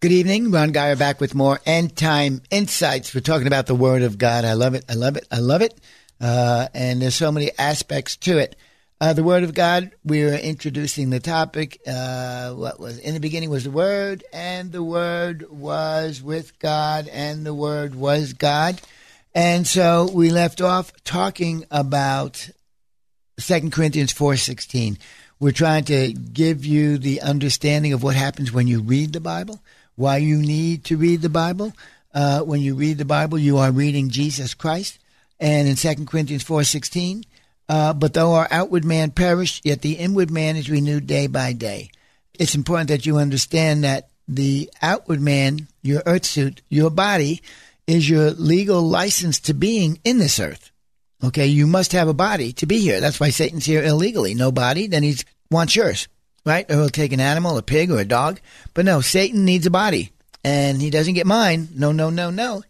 Good evening. Ron Geyer back with more end time insights. We're talking about the Word of God. I love it. I love it. I love it. Uh, and there's so many aspects to it. Uh, the Word of God, we are introducing the topic. Uh, what was in the beginning was the Word, and the Word was with God, and the Word was God. And so we left off talking about 2 Corinthians 4.16. We're trying to give you the understanding of what happens when you read the Bible why you need to read the Bible. Uh, when you read the Bible, you are reading Jesus Christ. And in 2 Corinthians 4.16, uh, but though our outward man perish, yet the inward man is renewed day by day. It's important that you understand that the outward man, your earth suit, your body, is your legal license to being in this earth. Okay, you must have a body to be here. That's why Satan's here illegally. No body, then he wants yours right? Or he'll take an animal, a pig or a dog. But no, Satan needs a body and he doesn't get mine. No, no, no, no.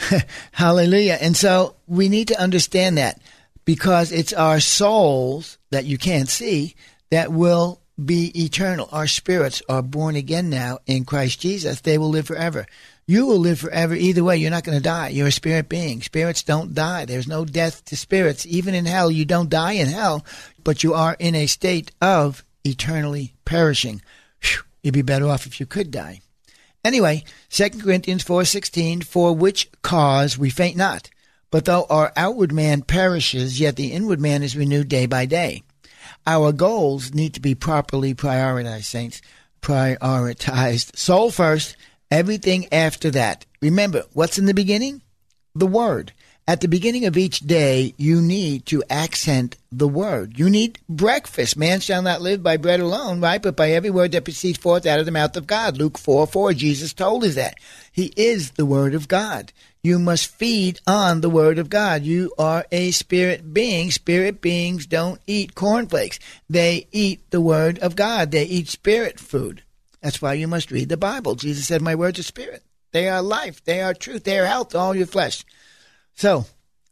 Hallelujah. And so we need to understand that because it's our souls that you can't see that will be eternal. Our spirits are born again now in Christ Jesus. They will live forever. You will live forever either way. You're not going to die. You're a spirit being. Spirits don't die. There's no death to spirits. Even in hell, you don't die in hell, but you are in a state of eternally perishing. Whew, you'd be better off if you could die. Anyway, 2 Corinthians 4:16 For which cause we faint not, but though our outward man perishes, yet the inward man is renewed day by day. Our goals need to be properly prioritized, saints. Prioritized. Soul first, everything after that. Remember, what's in the beginning? The Word. At the beginning of each day, you need to accent the word. You need breakfast. Man shall not live by bread alone, right? But by every word that proceeds forth out of the mouth of God. Luke 4 4, Jesus told us that. He is the word of God. You must feed on the word of God. You are a spirit being. Spirit beings don't eat cornflakes. They eat the word of God. They eat spirit food. That's why you must read the Bible. Jesus said, My words are spirit. They are life. They are truth. They are health to all your flesh. So,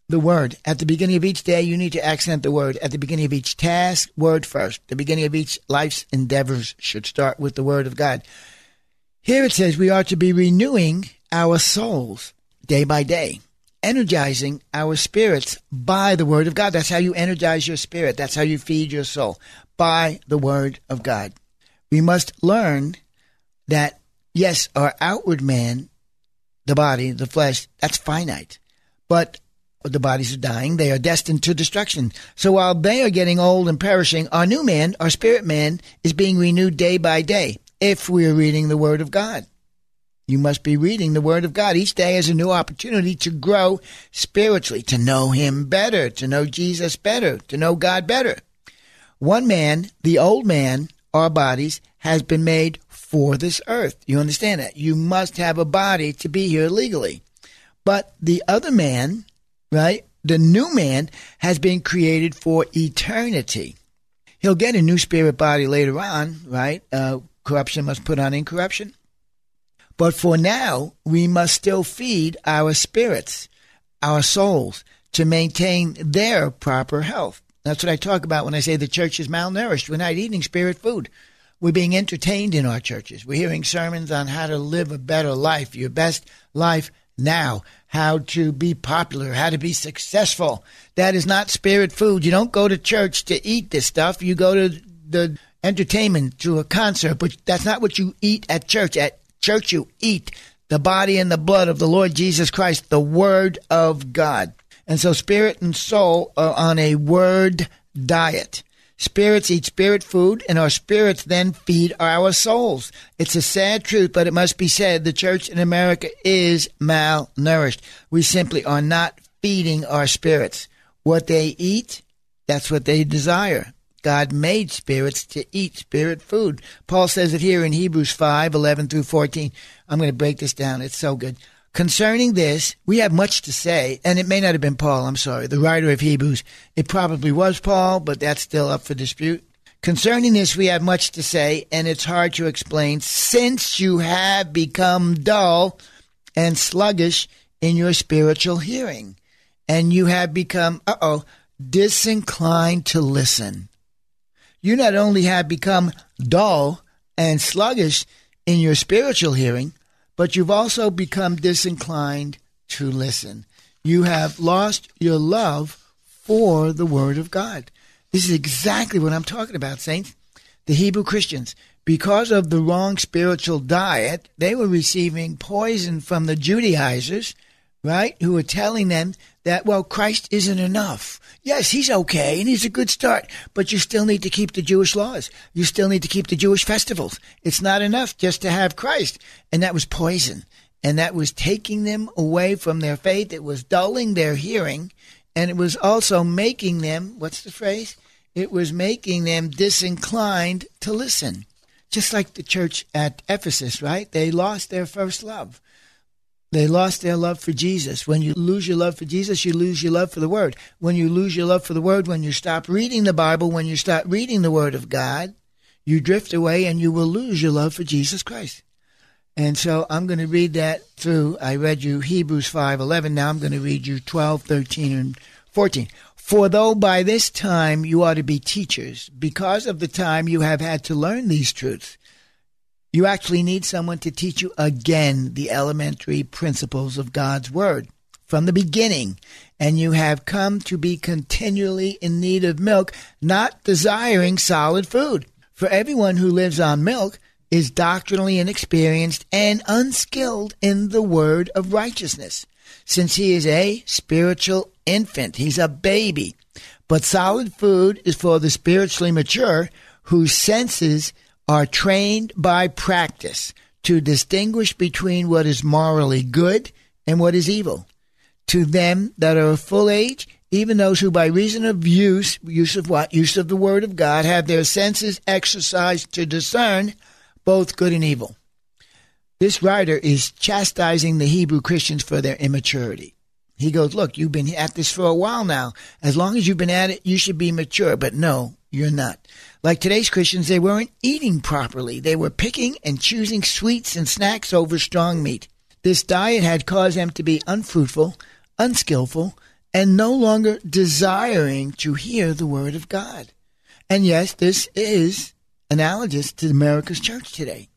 the word. At the beginning of each day, you need to accent the word. At the beginning of each task, word first. The beginning of each life's endeavors should start with the word of God. Here it says we are to be renewing our souls day by day, energizing our spirits by the word of God. That's how you energize your spirit. That's how you feed your soul by the word of God. We must learn that, yes, our outward man, the body, the flesh, that's finite but the bodies are dying. They are destined to destruction. So while they are getting old and perishing, our new man, our spirit man, is being renewed day by day if we are reading the Word of God. You must be reading the Word of God. Each day is a new opportunity to grow spiritually, to know Him better, to know Jesus better, to know God better. One man, the old man, our bodies, has been made for this earth. You understand that? You must have a body to be here legally. But the other man, right, the new man, has been created for eternity. He'll get a new spirit body later on, right? Uh, corruption must put on incorruption. But for now, we must still feed our spirits, our souls, to maintain their proper health. That's what I talk about when I say the church is malnourished. We're not eating spirit food. We're being entertained in our churches. We're hearing sermons on how to live a better life, your best life now how to be popular, how to be successful. That is not spirit food. You don't go to church to eat this stuff. You go to the entertainment, to a concert, but that's not what you eat at church. At church, you eat the body and the blood of the Lord Jesus Christ, the Word of God. And so spirit and soul are on a word diet. Spirits eat spirit food, and our spirits then feed our souls. It's a sad truth, but it must be said the church in America is malnourished. We simply are not feeding our spirits. What they eat, that's what they desire. God made spirits to eat spirit food. Paul says it here in Hebrews 5 11 through 14. I'm going to break this down. It's so good. Concerning this, we have much to say, and it may not have been Paul, I'm sorry, the writer of Hebrews. It probably was Paul, but that's still up for dispute. Concerning this, we have much to say, and it's hard to explain since you have become dull and sluggish in your spiritual hearing, and you have become, uh oh, disinclined to listen. You not only have become dull and sluggish in your spiritual hearing, but you've also become disinclined to listen. You have lost your love for the Word of God. This is exactly what I'm talking about, saints. The Hebrew Christians, because of the wrong spiritual diet, they were receiving poison from the Judaizers, right, who were telling them that, well, Christ isn't enough. Yes, he's okay and he's a good start, but you still need to keep the Jewish laws. You still need to keep the Jewish festivals. It's not enough just to have Christ. And that was poison. And that was taking them away from their faith. It was dulling their hearing. And it was also making them, what's the phrase? It was making them disinclined to listen. Just like the church at Ephesus, right? They lost their first love. They lost their love for Jesus. When you lose your love for Jesus, you lose your love for the Word. When you lose your love for the Word, when you stop reading the Bible, when you start reading the Word of God, you drift away and you will lose your love for Jesus Christ. And so I'm going to read that through. I read you Hebrews 5:11. Now I'm going to read you 12, 13, and 14. For though by this time you ought to be teachers, because of the time you have had to learn these truths, you actually need someone to teach you again the elementary principles of God's Word from the beginning, and you have come to be continually in need of milk, not desiring solid food. For everyone who lives on milk is doctrinally inexperienced and unskilled in the word of righteousness, since he is a spiritual infant. He's a baby. But solid food is for the spiritually mature whose senses are trained by practice to distinguish between what is morally good and what is evil. To them that are of full age, even those who by reason of use, use of what? Use of the word of God, have their senses exercised to discern both good and evil. This writer is chastising the Hebrew Christians for their immaturity. He goes, Look, you've been at this for a while now. As long as you've been at it, you should be mature. But no, you're not. Like today's Christians, they weren't eating properly. They were picking and choosing sweets and snacks over strong meat. This diet had caused them to be unfruitful, unskillful, and no longer desiring to hear the word of God. And yes, this is analogous to America's church today.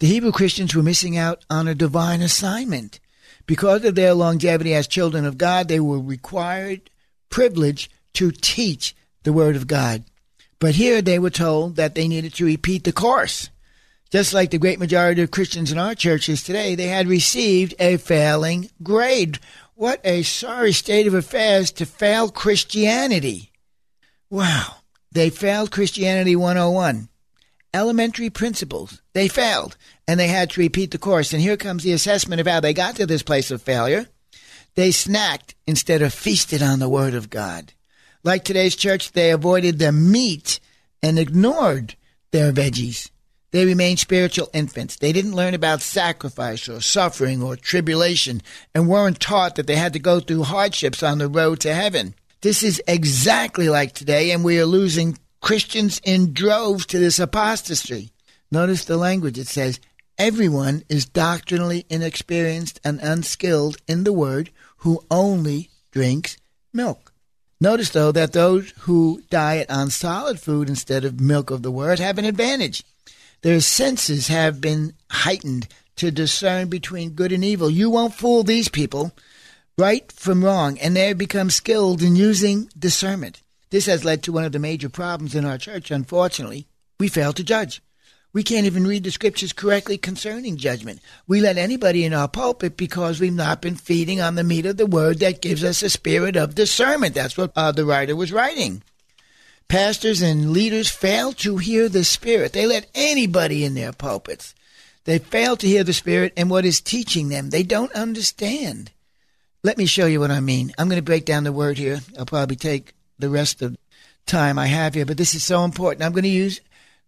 The Hebrew Christians were missing out on a divine assignment. Because of their longevity as children of God, they were required, privileged to teach the word of God. But here they were told that they needed to repeat the course. Just like the great majority of Christians in our churches today, they had received a failing grade. What a sorry state of affairs to fail Christianity. Wow. They failed Christianity 101. Elementary principles. They failed, and they had to repeat the course. And here comes the assessment of how they got to this place of failure. They snacked instead of feasted on the Word of God. Like today's church, they avoided the meat and ignored their veggies. They remained spiritual infants. They didn't learn about sacrifice or suffering or tribulation and weren't taught that they had to go through hardships on the road to heaven. This is exactly like today, and we are losing Christians in droves to this apostasy. Notice the language. It says, Everyone is doctrinally inexperienced and unskilled in the word who only drinks milk. Notice, though, that those who diet on solid food instead of milk of the word have an advantage. Their senses have been heightened to discern between good and evil. You won't fool these people, right from wrong, and they have become skilled in using discernment. This has led to one of the major problems in our church, unfortunately. We We fail to judge. We can't even read the scriptures correctly concerning judgment. We let anybody in our pulpit because we've not been feeding on the meat of the word that gives us a spirit of discernment. That's what uh, the writer was writing. Pastors and leaders fail to hear the spirit. They let anybody in their pulpits. They fail to hear the spirit and what is teaching them. They don't understand. Let me show you what I mean. I'm going to break down the word here. I'll probably take the rest of time I have here, but this is so important. I'm going to use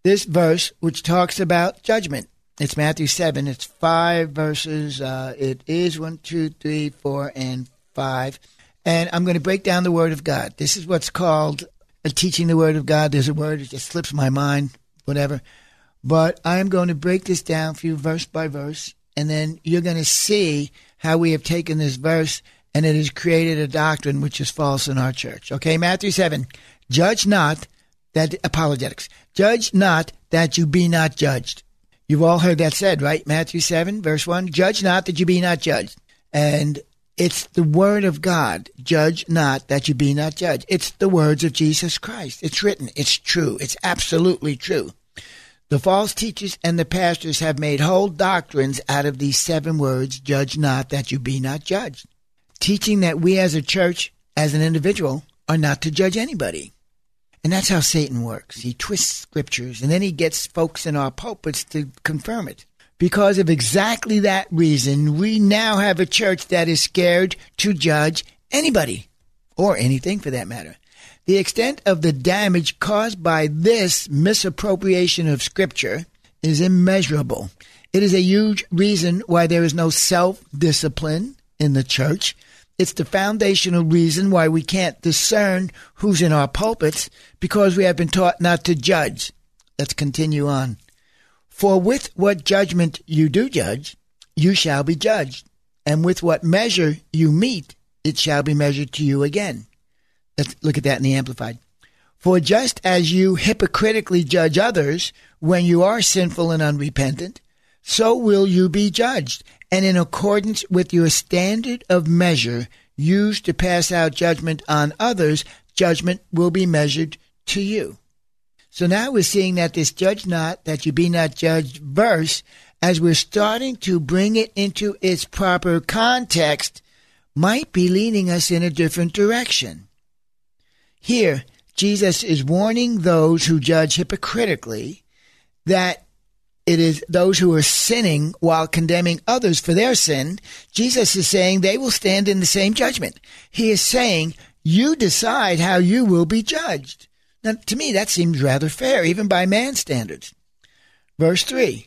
this verse, which talks about judgment. It's Matthew 7. It's five verses. Uh, it is one, two, three, four, and five. And I'm going to break down the Word of God. This is what's called teaching the Word of God. There's a word that just slips my mind, whatever. But I am going to break this down for you verse by verse. And then you're going to see how we have taken this verse and it has created a doctrine which is false in our church. Okay, Matthew 7. Judge not that apologetics. Judge not that you be not judged. You've all heard that said, right? Matthew 7, verse 1. Judge not that you be not judged. And it's the word of God. Judge not that you be not judged. It's the words of Jesus Christ. It's written. It's true. It's absolutely true. The false teachers and the pastors have made whole doctrines out of these seven words, judge not that you be not judged. Teaching that we as a church, as an individual, are not to judge anybody. And that's how Satan works. He twists scriptures and then he gets folks in our pulpits to confirm it. Because of exactly that reason, we now have a church that is scared to judge anybody or anything for that matter. The extent of the damage caused by this misappropriation of scripture is immeasurable. It is a huge reason why there is no self discipline in the church it's the foundational reason why we can't discern who's in our pulpits because we have been taught not to judge. Let's continue on. For with what judgment you do judge, you shall be judged, and with what measure you mete, it shall be measured to you again. Let's look at that in the Amplified. For just as you hypocritically judge others when you are sinful and unrepentant, so will you be judged and in accordance with your standard of measure used to pass out judgment on others, judgment will be measured to you. So now we're seeing that this judge not, that you be not judged verse, as we're starting to bring it into its proper context, might be leading us in a different direction. Here, Jesus is warning those who judge hypocritically that it is those who are sinning while condemning others for their sin. Jesus is saying they will stand in the same judgment. He is saying, you decide how you will be judged. Now, to me, that seems rather fair, even by man's standards. Verse 3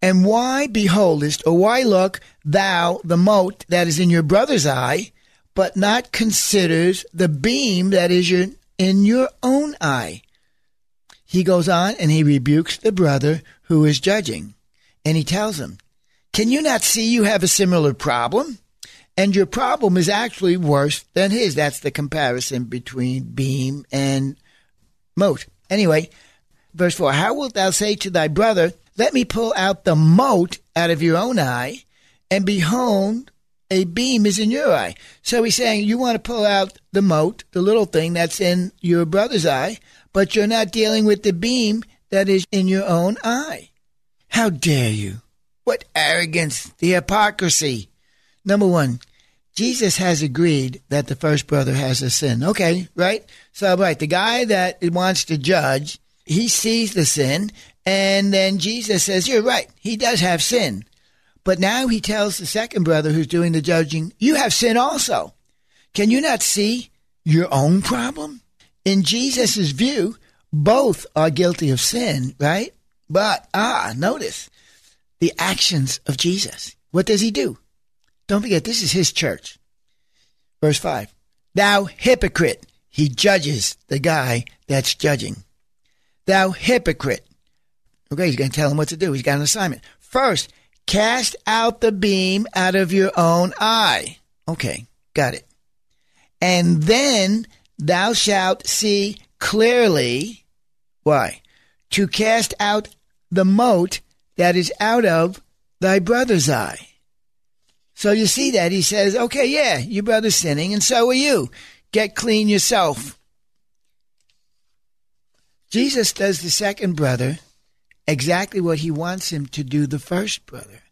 And why beholdest, or why look thou the mote that is in your brother's eye, but not considers the beam that is your, in your own eye? He goes on and he rebukes the brother who is judging. And he tells him, Can you not see you have a similar problem? And your problem is actually worse than his. That's the comparison between beam and mote. Anyway, verse 4 How wilt thou say to thy brother, Let me pull out the mote out of your own eye, and behold, a beam is in your eye. So he's saying, You want to pull out the mote, the little thing that's in your brother's eye, but you're not dealing with the beam that is in your own eye. How dare you? What arrogance, the hypocrisy. Number one, Jesus has agreed that the first brother has a sin. Okay, right? So, right, the guy that wants to judge, he sees the sin, and then Jesus says, You're right, he does have sin. But now he tells the second brother who's doing the judging, You have sin also. Can you not see your own problem? In Jesus' view, both are guilty of sin, right? But, ah, notice the actions of Jesus. What does he do? Don't forget, this is his church. Verse 5 Thou hypocrite, he judges the guy that's judging. Thou hypocrite. Okay, he's going to tell him what to do. He's got an assignment. First, cast out the beam out of your own eye. Okay, got it. And then thou shalt see clearly. Why? To cast out the mote that is out of thy brother's eye. So you see that he says, okay, yeah, your brother's sinning, and so are you. Get clean yourself. Jesus does the second brother exactly what he wants him to do the first brother.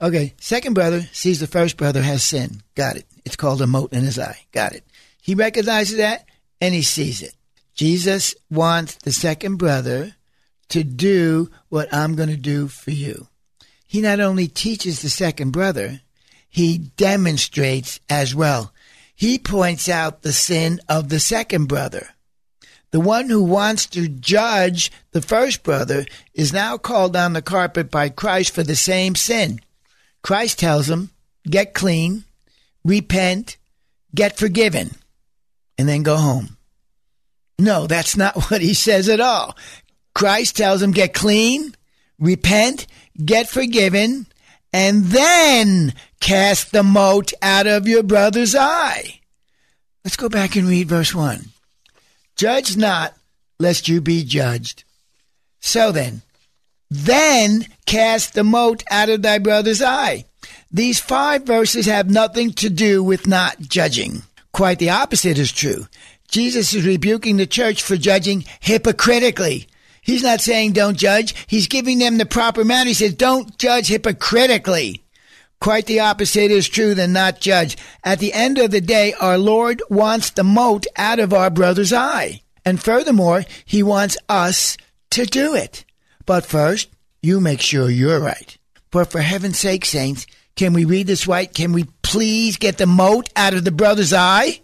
Okay, second brother sees the first brother has sin. Got it. It's called a mote in his eye. Got it. He recognizes that and he sees it. Jesus wants the second brother to do what I'm going to do for you. He not only teaches the second brother, he demonstrates as well. He points out the sin of the second brother. The one who wants to judge the first brother is now called on the carpet by Christ for the same sin. Christ tells him, get clean, repent, get forgiven, and then go home. No, that's not what he says at all. Christ tells him, get clean, repent, get forgiven, and then cast the mote out of your brother's eye. Let's go back and read verse 1. Judge not, lest you be judged. So then, then cast the mote out of thy brother's eye. These five verses have nothing to do with not judging. Quite the opposite is true. Jesus is rebuking the church for judging hypocritically. He's not saying don't judge. He's giving them the proper manner. He says don't judge hypocritically. Quite the opposite is true than not judge. At the end of the day, our Lord wants the mote out of our brother's eye. And furthermore, he wants us to do it. But first, you make sure you're right. But for heaven's sake, saints, can we read this right? Can we please get the mote out of the brother's eye?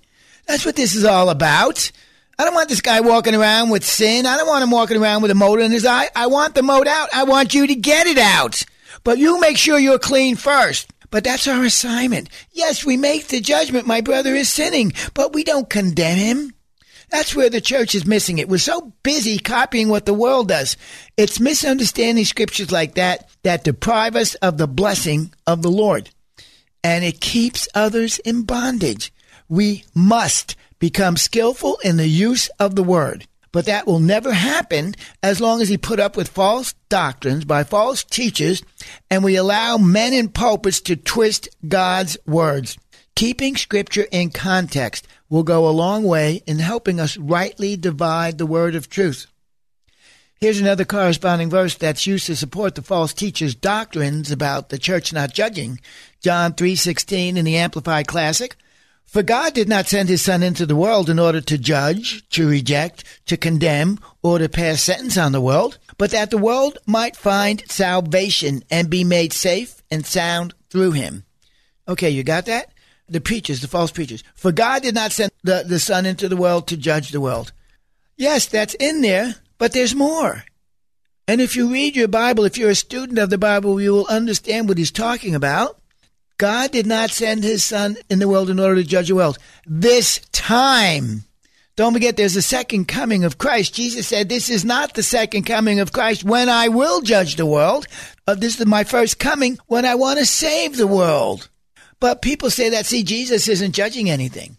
That's what this is all about. I don't want this guy walking around with sin. I don't want him walking around with a mote in his eye. I want the mote out. I want you to get it out. But you make sure you're clean first. But that's our assignment. Yes, we make the judgment. My brother is sinning, but we don't condemn him. That's where the church is missing it. We're so busy copying what the world does. It's misunderstanding scriptures like that that deprive us of the blessing of the Lord. And it keeps others in bondage. We must become skillful in the use of the word. But that will never happen as long as he put up with false doctrines by false teachers and we allow men in pulpits to twist God's words. Keeping scripture in context will go a long way in helping us rightly divide the word of truth. Here's another corresponding verse that's used to support the false teachers' doctrines about the church not judging. John 3:16 in the Amplified Classic. For God did not send his son into the world in order to judge, to reject, to condemn, or to pass sentence on the world, but that the world might find salvation and be made safe and sound through him. Okay, you got that? The preachers, the false preachers. For God did not send the, the son into the world to judge the world. Yes, that's in there, but there's more. And if you read your Bible, if you're a student of the Bible, you will understand what he's talking about. God did not send his son in the world in order to judge the world. This time. Don't forget there's a second coming of Christ. Jesus said, this is not the second coming of Christ when I will judge the world. Uh, this is my first coming when I want to save the world. But people say that, see, Jesus isn't judging anything.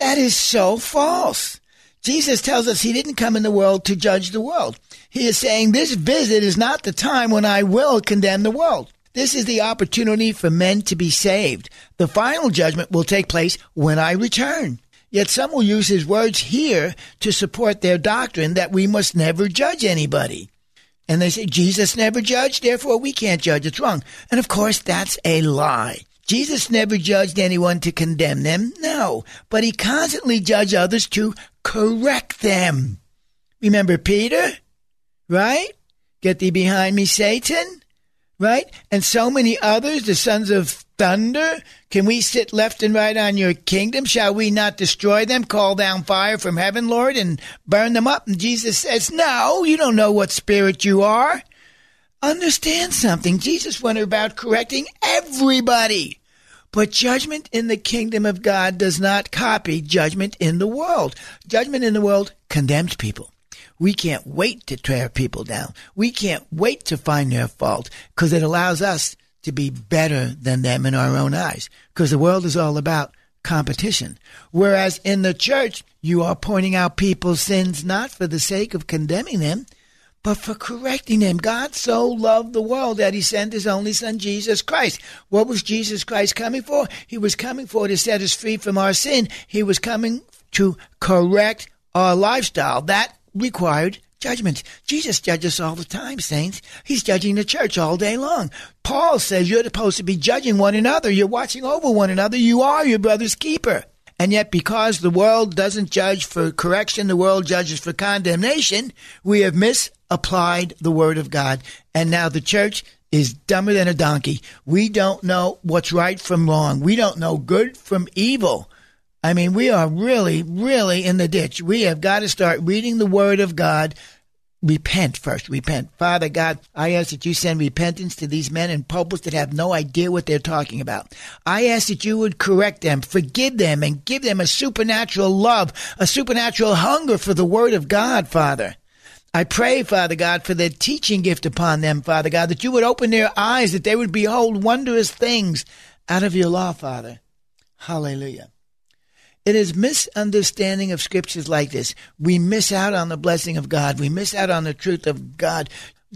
That is so false. Jesus tells us he didn't come in the world to judge the world. He is saying this visit is not the time when I will condemn the world. This is the opportunity for men to be saved. The final judgment will take place when I return. Yet some will use his words here to support their doctrine that we must never judge anybody. And they say, Jesus never judged, therefore we can't judge. It's wrong. And of course, that's a lie. Jesus never judged anyone to condemn them. No. But he constantly judged others to correct them. Remember Peter? Right? Get thee behind me, Satan right? And so many others, the sons of thunder. Can we sit left and right on your kingdom? Shall we not destroy them? Call down fire from heaven, Lord, and burn them up? And Jesus says, No, you don't know what spirit you are. Understand something. Jesus went about correcting everybody. But judgment in the kingdom of God does not copy judgment in the world. Judgment in the world condemns people. We can't wait to tear people down. We can't wait to find their fault because it allows us to be better than them in our own eyes because the world is all about competition. Whereas in the church, you are pointing out people's sins not for the sake of condemning them, but for correcting them. God so loved the world that he sent his only son, Jesus Christ. What was Jesus Christ coming for? He was coming for to set us free from our sin. He was coming to correct our lifestyle. That required judgment. Jesus judges all the time, saints. He's judging the church all day long. Paul says you're supposed to be judging one another. You're watching over one another. You are your brother's keeper. And yet, because the world doesn't judge for correction, the world judges for condemnation, we have misapplied the word of God. And now the church is dumber than a donkey. We don't know what's right from wrong. We don't know good from evil. I mean, we are really, really in the ditch. We have got to start reading the Word of God. Repent first. Repent. Father God, I ask that you send repentance to these men in pulpits that have no idea what they're talking about. I ask that you would correct them, forgive them, and give them a supernatural love, a supernatural hunger for the Word of God, Father. I pray, Father God, for the teaching gift upon them, Father God, that you would open their eyes, that they would behold wondrous things out of your law, Father. Hallelujah. It is misunderstanding of scriptures like this. We miss out on the blessing of God. We miss out on the truth of God.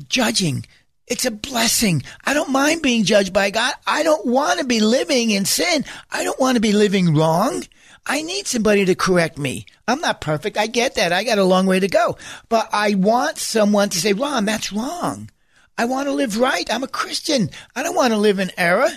Judging. It's a blessing. I don't mind being judged by God. I don't want to be living in sin. I don't want to be living wrong. I need somebody to correct me. I'm not perfect. I get that. I got a long way to go. But I want someone to say, Ron, that's wrong. I want to live right. I'm a Christian. I don't want to live in error.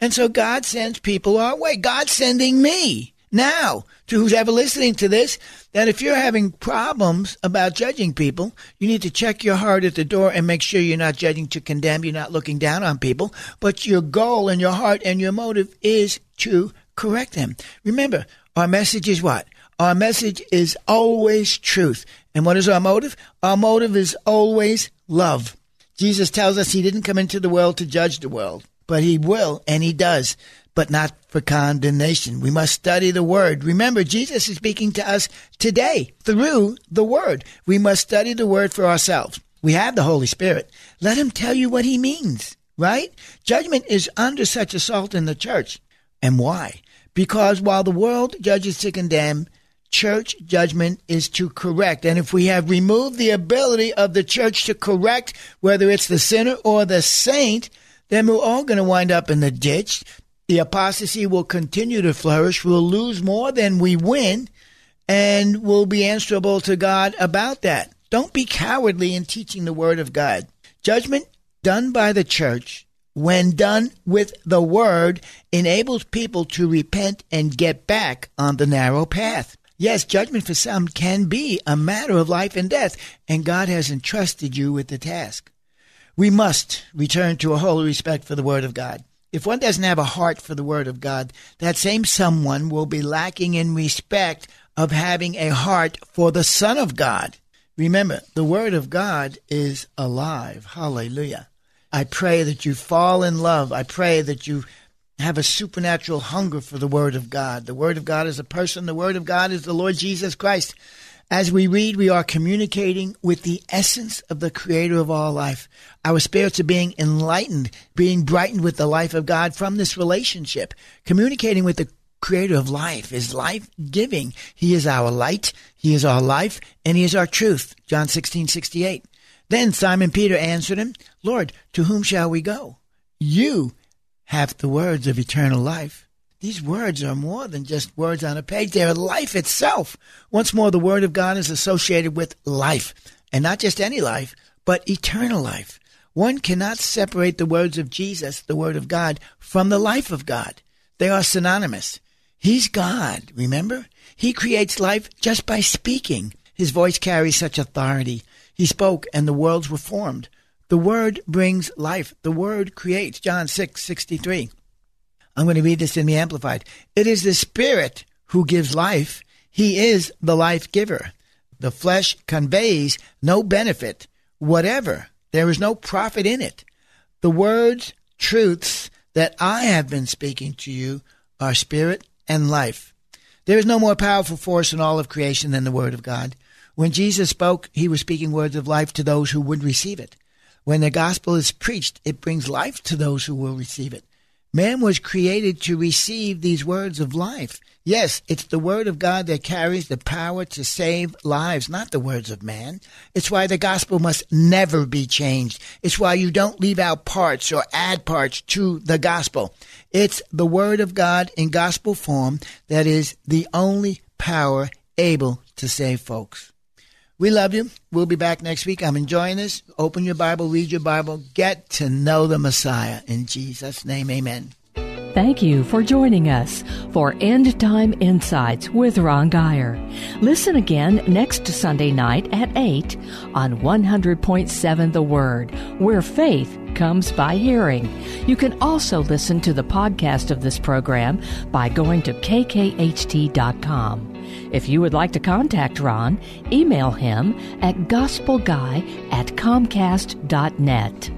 And so God sends people our way. God's sending me now to who's ever listening to this that if you're having problems about judging people, you need to check your heart at the door and make sure you're not judging to condemn, you're not looking down on people, but your goal and your heart and your motive is to correct them. Remember, our message is what? Our message is always truth. And what is our motive? Our motive is always love. Jesus tells us he didn't come into the world to judge the world, but he will, and he does but not for condemnation. We must study the Word. Remember, Jesus is speaking to us today through the Word. We must study the Word for ourselves. We have the Holy Spirit. Let Him tell you what He means, right? Judgment is under such assault in the church. And why? Because while the world judges to condemn, church judgment is to correct. And if we have removed the ability of the church to correct, whether it's the sinner or the saint, then we're all going to wind up in the ditch the apostasy will continue to flourish. We'll lose more than we win, and we'll be answerable to God about that. Don't be cowardly in teaching the Word of God. Judgment done by the church, when done with the Word, enables people to repent and get back on the narrow path. Yes, judgment for some can be a matter of life and death, and God has entrusted you with the task. We must return to a holy respect for the Word of God. If one doesn't have a heart for the Word of God, that same someone will be lacking in respect of having a heart for the Son of God. Remember, the Word of God is alive. Hallelujah. I pray that you fall in love. I pray that you have a supernatural hunger for the Word of God. The Word of God is a person. The Word of God is the Lord Jesus Christ. As we read, we are communicating with the essence of the creator of all life. Our spirits are being enlightened, being brightened with the life of God from this relationship. Communicating with the creator of life is life giving. He is our light, he is our life, and he is our truth. John 16, 68. Then Simon Peter answered him, Lord, to whom shall we go? You have the words of eternal life. These words are more than just words on a page. They're life itself. Once more, the Word of God is associated with life, and not just any life, but eternal life. One cannot separate the words of Jesus, the Word of God, from the life of God. They are synonymous. He's God, remember? He creates life just by speaking. His voice carries such authority. He spoke and the worlds were formed. The Word brings life. The Word creates. John 6, 63. I'm going to read this in the Amplified. It is the Spirit who gives life. He is the life giver. The flesh conveys no benefit whatever. There is no profit in it. The words, truths that I have been speaking to you are spirit and life. There is no more powerful force in all of creation than the Word of God. When Jesus spoke, he was speaking words of life to those who would receive it. When the gospel is preached, it brings life to those who will receive it. Man was created to receive these words of life. Yes, it's the word of God that carries the power to save lives, not the words of man. It's why the gospel must never be changed. It's why you don't leave out parts or add parts to the gospel. It's the word of God in gospel form that is the only power able to save folks. We love you. We'll be back next week. I'm enjoying this. Open your Bible, read your Bible, get to know the Messiah. In Jesus' name, amen. Thank you for joining us for End Time Insights with Ron Geyer. Listen again next Sunday night at 8 on 100.7 The Word, where faith comes by hearing. You can also listen to the podcast of this program by going to kkht.com. If you would like to contact Ron, email him at gospelguy at comcast.net.